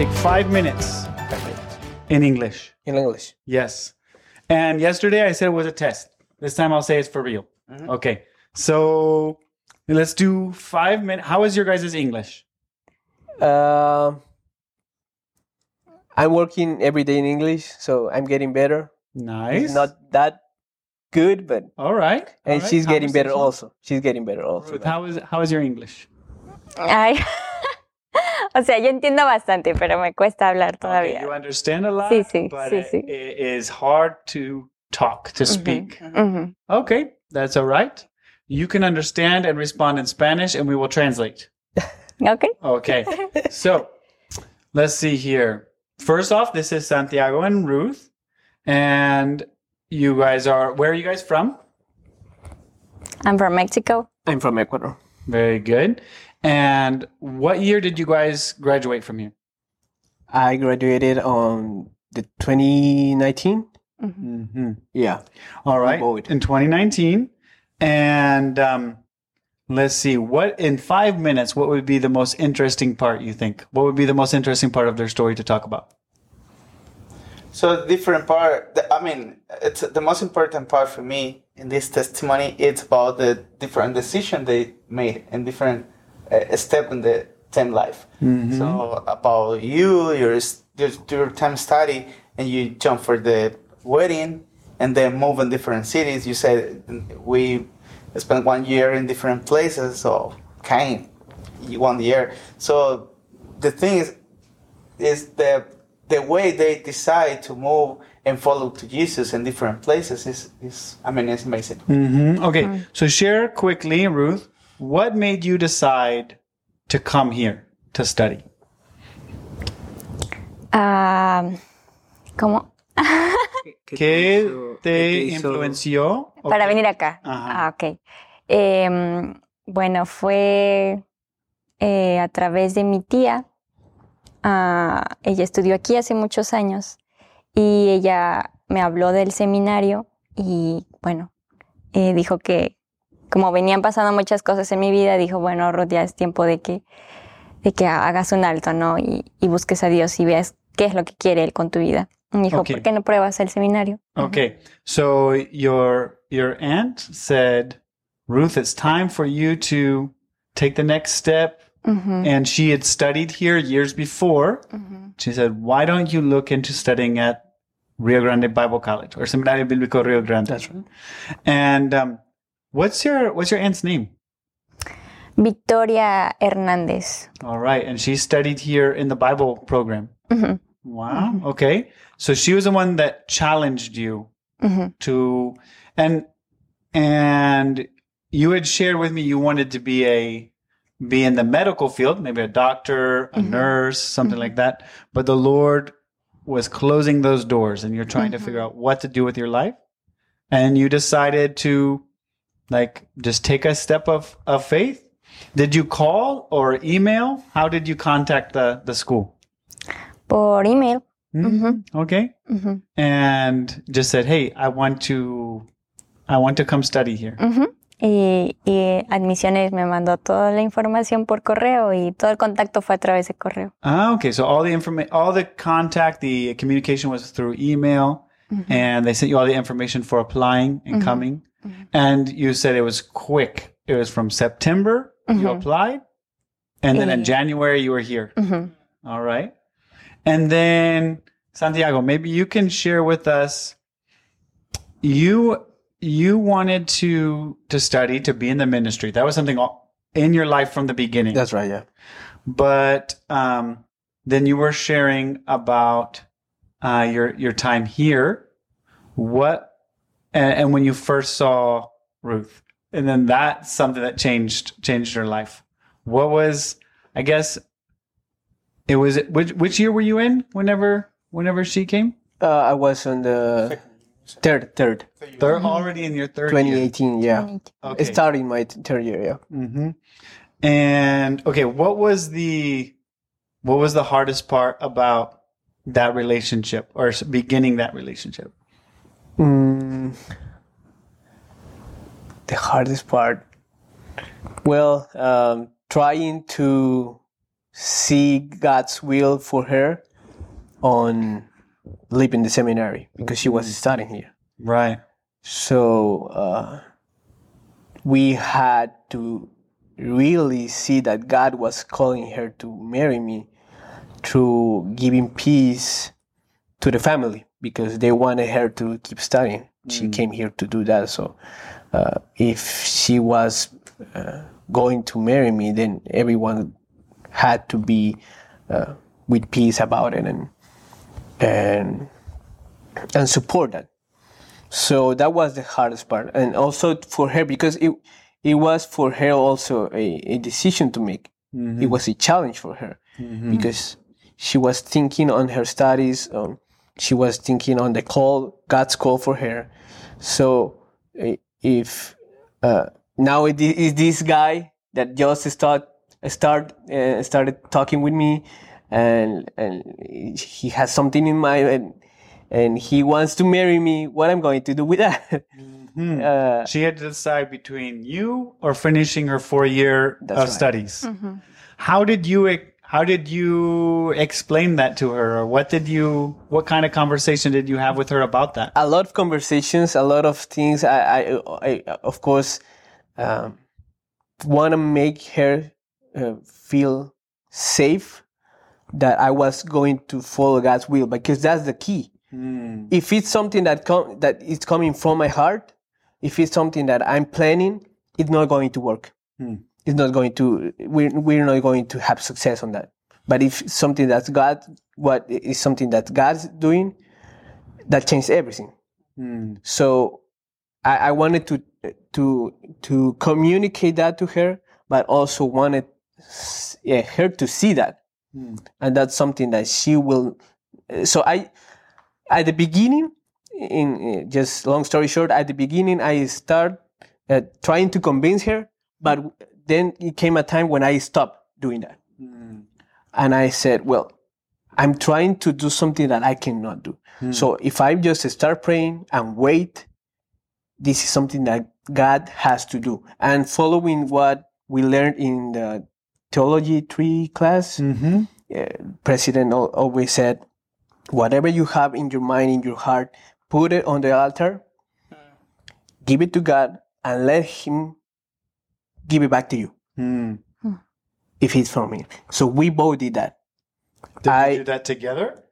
take five minutes in English. In English. Yes. And yesterday I said it was a test. This time I'll say it's for real. Okay. So let's do five minutes. How is your guys' English? Uh, I'm working every day in English, so I'm getting better. Nice. It's not that good, but All right. All and right. she's getting better also. She's getting better also. Ruth, how is how is your English? Ay. o sea, yo entiendo bastante, pero me cuesta hablar Okay, todavía. you understand a lot, Sí, sí, but sí, it- it is hard to talk, to speak. Ujú. Okay, that's all right. You can understand and respond in Spanish, and we will translate. Ok. Okay, so let's see here. First off, this is Santiago and Ruth, and you guys are. Where are you guys from? I'm from Mexico. I'm from Ecuador. Very good. And what year did you guys graduate from here? I graduated on the 2019. Mm-hmm. Yeah. All right, Boyd. in 2019, and um, let's see. What in five minutes? What would be the most interesting part? You think? What would be the most interesting part of their story to talk about? So different part. I mean, it's the most important part for me in this testimony. It's about the different decision they made and different uh, step in the time life. So about you, your your, your time study, and you jump for the wedding, and then move in different cities. You said we spent one year in different places, so kind one year. So the thing is, is the the way they decide to move and follow to Jesus in different places is, is I mean it's amazing. Mm-hmm. Okay, so share quickly, Ruth. What made you decide to come here to study? Ah, ¿Cómo? ¿Qué te influenció? Para venir acá. Ajá. Ah, ok. Em, bueno, fue eh, a través de mi tía. Ah, ella estudió aquí hace muchos años y ella me habló del seminario y bueno, eh, dijo que como venían pasando muchas cosas en mi vida, dijo, bueno, Ruth, ya es tiempo de que, de que hagas un alto, ¿no? Y, y busques a Dios y veas qué es lo que quiere Él con tu vida. Y dijo, Ok. ¿por qué no pruebas el seminario? Okay, so your your aunt said, Ruth, it's time for you to take the next step. And she had studied here years before. She said, Why don't you look into studying at Rio Grande Bible College or Seminario Bíblico Rio Grande? That's right. And um, what's your what's your aunt's name? Victoria Hernández. All right, and she studied here in the Bible program. Ujú, Wow. Okay, so she was the one that challenged you ujú. to, and and you had shared with me you wanted to be a be in the medical field, maybe a doctor, a mm-hmm. nurse, something like that. But the Lord was closing those doors, and you're trying to figure out what to do with your life, and you decided to like just take a step of of faith. Did you call or email? How did you contact the the school? Por email. Mhm. Ujú, Okay, ujú, and just said, "Hey, I want to, I want to come study here." ujú. Y, y Admisiones me mandó toda la información por correo y todo el contacto fue a través de correo. Ah, okay. So all the information, all the contact, the communication was through email, mm-hmm. and they sent you all the information for applying and coming. And you said it was quick. It was from September you applied, and then in January you were here. Ujú. All right. And then Santiago, maybe you can share with us. You you wanted to to study to be in the ministry. That was something all- in your life from the beginning That's right. Yeah. but um, then you were sharing about uh, your your time here. What and, and when you first saw Ruth, and then that's something that changed changed your life. What was I guess it was which which year were you in? Whenever whenever she came, Uh, I was on the third, third, they're already in your third year. 2018. Yeah. Okay. Starting my third year. Yeah. hmm And okay, what was the what was the hardest part about that relationship or beginning that relationship? Mm, the hardest part. Well, um, trying to see God's will for her on leaving the seminary because she was studying here. Right. So uh, we had to really see that God was calling her to marry me through giving peace to the family because they wanted her to keep studying. She came here to do that. So uh, if she was uh, going to marry me, then everyone had to be uh, with peace about it and and and support that. So that was the hardest part, and also for her because it it was for her also a, a decision to make. It was a challenge for her because she was thinking on her studies. Um, she was thinking on the call, God's call for her. So if uh, now it i- is this guy that just start start uh, started talking with me, and and he has something in mind, and, and he wants to marry me. What I'm going to do with that? uh, She had to decide between you or finishing her four year of right. studies. How did you how did you explain that to her, or what did you what kind of conversation did you have with her about that? a lot of conversations, a lot of things. I, I, I of course, um, want to make her uh, feel safe that I was going to follow God's will because that's the key. If it's something that com- that is coming from my heart, if it's something that I'm planning, it's not going to work. It's not going to. We're we're not going to have success on that. But if something that's God, what is something that God's doing, that changes everything. So I, I wanted to to to communicate that to her, but also wanted yeah, her to see that, and that's something that she will. So I, at the beginning, in just long story short, at the beginning I start uh, trying to convince her, but then it came a time when I stopped doing that, and I said, well. I'm trying to do something that I cannot do. So if I just start praying and wait, this is something that God has to do. And following what we learned in the theology tree class, Mm-hmm. uh, President always said, whatever you have in your mind, in your heart, put it on the altar, give it to God, and let Him give it back to you Mm. if it's from Him. So we both did that. Did I- you do that together,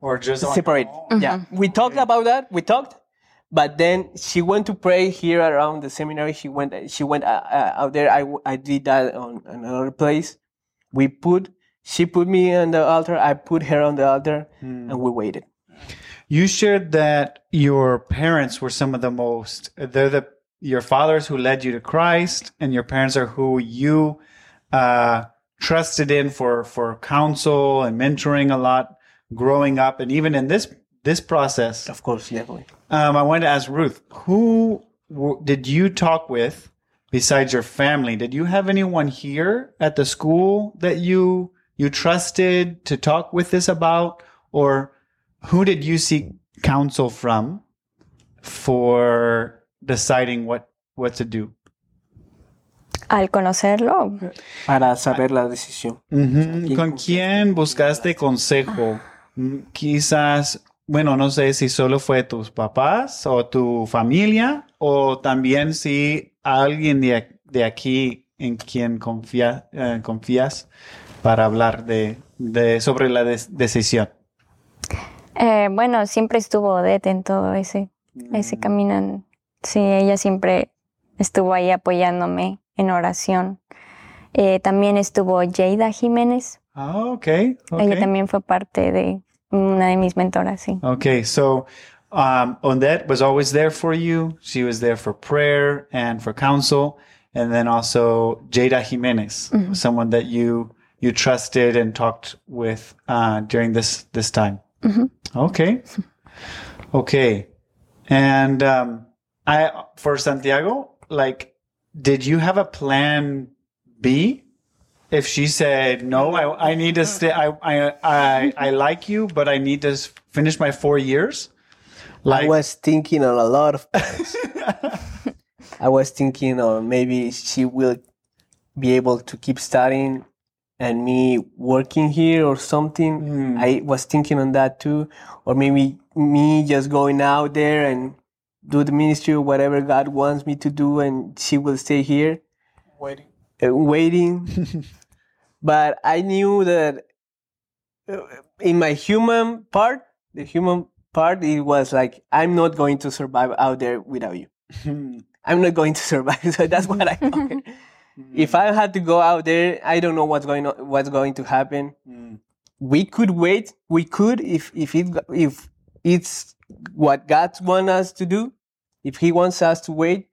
or just on your separate. Yeah, we talked about that. We talked, but then she went to pray here around the seminary. She went. She went uh, uh, out there. I, I did that on another place. We put. She put me on the altar. I put her on the altar, and we waited. You shared that your parents were some of the most. They're the your fathers who led you to Christ, and your parents are who you uh, trusted in for for counsel and mentoring a lot, growing up, and even in this this process. Of course, definitely. Um, I wanted to ask Ruth, who w- did you talk with besides your family? Did you have anyone here at the school that you you trusted to talk with this about, or who did you seek counsel from for deciding what what to do? Al conocerlo, Para saber la decisión. ¿Con quién buscaste consejo? Mm, Quizás, bueno, no sé si solo fue tus papás o tu familia o también si alguien de, de aquí en quien confía, eh, confías para hablar de, de sobre la decisión. eh, bueno, siempre estuvo Odette en todo ese, ese camino. Sí, ella siempre estuvo ahí apoyándome en oración. Eh, también estuvo Jada Jiménez. Ah, ok. Ella okay. también fue parte de una de mis mentoras, sí. Okay, so um, was always there for you. She was there for prayer and for counsel, and then also Jada Jimenez, someone that you you trusted and talked with uh, during this this time. Okay, okay, and um, I for Santiago, like, did you have a plan B? If she said no, I, I need to stay. I, I I I like you, but I need to finish my four years. Like I was thinking on a lot of things. I was thinking on maybe she will be able to keep studying and me working here or something. Hmm. I was thinking on that too, or maybe me just going out there and do the ministry or whatever God wants me to do, and she will stay here Waiting. uh, waiting. but I knew that uh, in my human part, the human part, it was like I'm not going to survive out there without you. I'm not going to survive. So that's what I thought. if I had to go out there, I don't know what's going on, what's going to happen. We could wait. We could if if it if it's what God wants us to do. If He wants us to wait,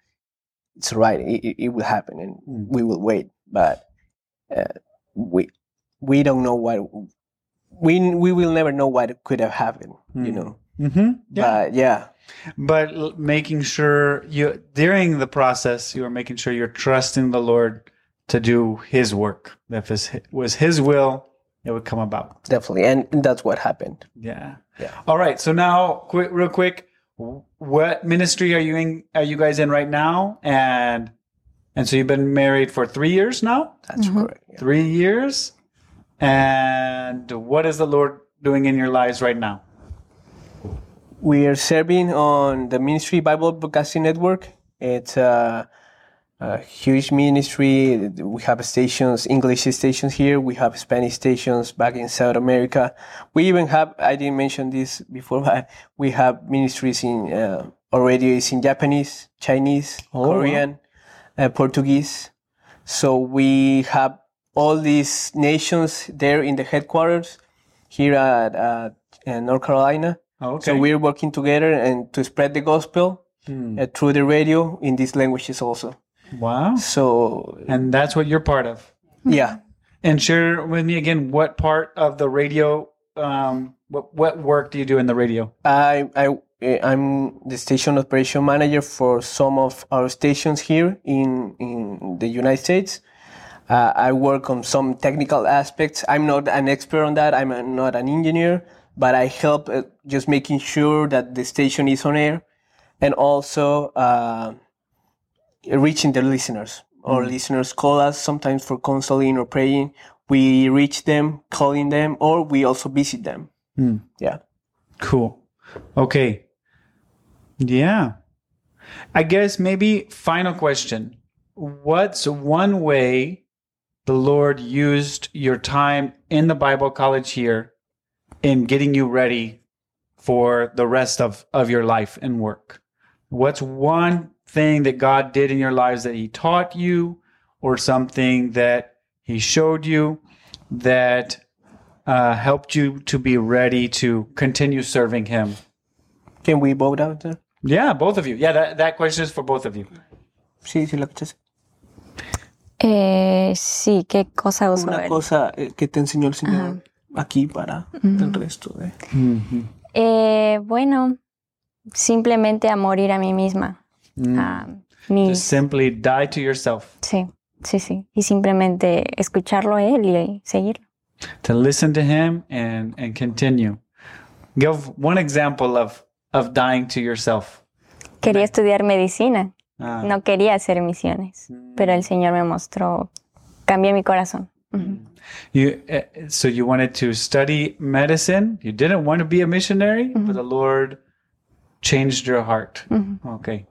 it's right. It, it, will happen, and we will wait. But uh, we we don't know what we we will never know what could have happened. You know. Mm-hmm. Yeah. But yeah, but l- making sure you during the process you are making sure you're trusting the lord to do his work if it was his will it would come about definitely, and that's what happened. yeah Yeah. all right so now quick real quick what ministry are you in are you guys in right now and and so you've been married for three years now That's mm-hmm. correct. yeah. three years and what is the lord doing in your lives right now We are serving on the Ministry Bible Broadcasting Network. It's a, a huge ministry. We have stations, English stations here. We have Spanish stations back in South America. We even have, I didn't mention this before, but we have ministries in, uh, already is in Japanese, Chinese, Korean, uh, Portuguese. So we have all these nations there in the headquarters here at, uh, North Carolina. okay So we're working together and to spread the gospel uh, through the radio in these languages also. Wow So and that's what you're part of yeah, And share with me again what part of the radio, um, what what work do you do in the radio? I I I'm the station operation manager for some of our stations here in in the United States. Uh, I work on some technical aspects. I'm not an expert on that. I'm a, not an engineer, but I help uh, just making sure that the station is on air, and also uh, reaching the listeners. Our mm. listeners call us sometimes for counseling or praying. We reach them, calling them, or we also visit them. Mm. Yeah. Cool. Okay. Yeah. I guess maybe final question. What's one way the Lord used your time in the Bible college here in getting you ready for the rest of, of your life and work? What's one thing that God did in your lives that He taught you or something that He showed you that uh, helped you to be ready to continue serving Him? Can we both out there? Yeah, both of you. Yeah, that, that question is for both of you. Sí, sí, lo que te Eh, sí, ¿qué cosa uso? Una ver? cosa eh, que te enseñó el Señor aquí para el resto de... Eh, bueno, simplemente a morir a mí misma. A mí- Just simply die to yourself, sí, sí, sí. Y simplemente escucharlo a él y seguirlo. to listen to Him and, and continue. Give one example of, of dying to yourself. Quería estudiar medicina. Ah, No quería hacer misiones. Pero el Señor me mostró, cambié mi corazón. Ujú. You, uh, so you wanted to study medicine. You didn't want to be a missionary, but the Lord changed your heart. Okay.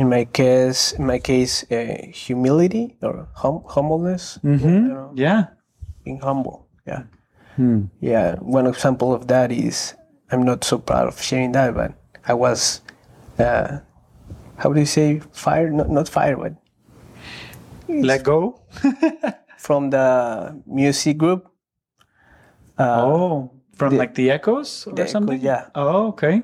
In my case, in my case, uh, humility or hum- humbleness, hmm Yeah. being humble. Yeah, yeah. One example of that is I'm not so proud of sharing that, but I was, uh, how do you say, fired? Not not fired, but Let go. from the music group. oh, from the- like the echoes or the something? yeah. Oh, okay.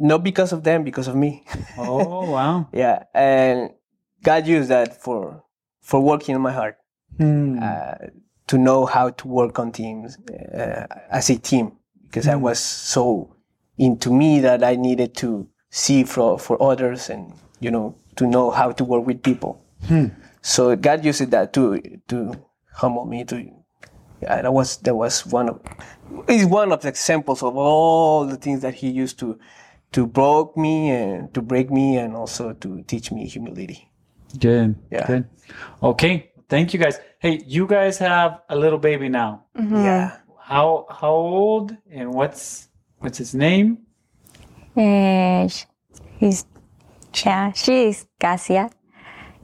Not because of them, because of me. Oh, wow. yeah, and God used that for for working in my heart. Hmm. uh, to know how to work on teams uh, as a team because I was so into me that I needed to see for, for others and you know to know how to work with people. So God used that to to humble me. To yeah, that was that was one of is one of the examples of all the things that He used to to broke me and to break me and also to teach me humility. Good. Yeah. Good. Okay. Thank you guys. Hey, you guys have a little baby now. Mm-hmm. Yeah. How how old and what's what's his name? Sh- he's, yeah, she's Cassia.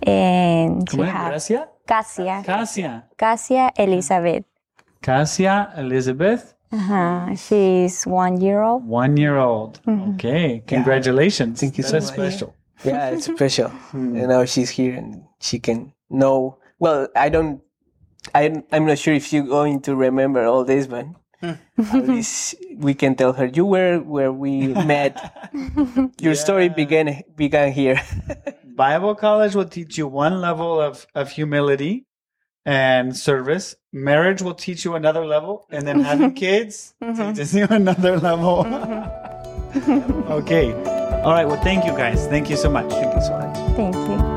And she ¿Cómo es? Gracia? Cassia. Cassia. Cassia Elizabeth. Cassia Elizabeth, Uh-huh. She's one year old. one year old. Mm-hmm. Okay, congratulations. Thank you That so much. special. Yeah, it's special. Hmm. you know, she's here and she can know. Well, I don't. I I'm not sure if you're going to remember all this, but hmm. at least we can tell her you were where we met. Your story began began here. Bible college will teach you one level of, of humility and service. Marriage will teach you another level, and then having kids mm-hmm. teaches you another level. Mm-hmm. okay. All right. Well, thank you guys. Thank you so much. Thank you so much. Thank you.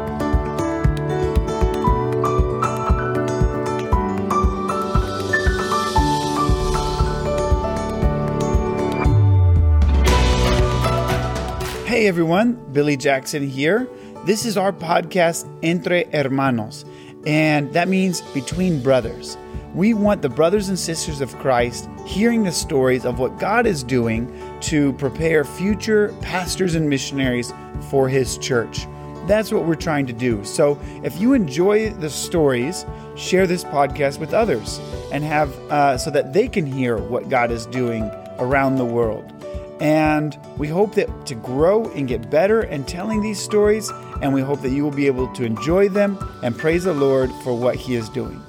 Hey everyone, Billy Jackson here. This is our podcast, Entre Hermanos, and that means between brothers. We want the brothers and sisters of Christ hearing the stories of what God is doing to prepare future pastors and missionaries for His church. That's what we're trying to do. So if you enjoy the stories, share this podcast with others and have uh, so that they can hear what God is doing around the world. And we hope that to grow and get better in telling these stories, and we hope that you will be able to enjoy them and praise the Lord for what He is doing.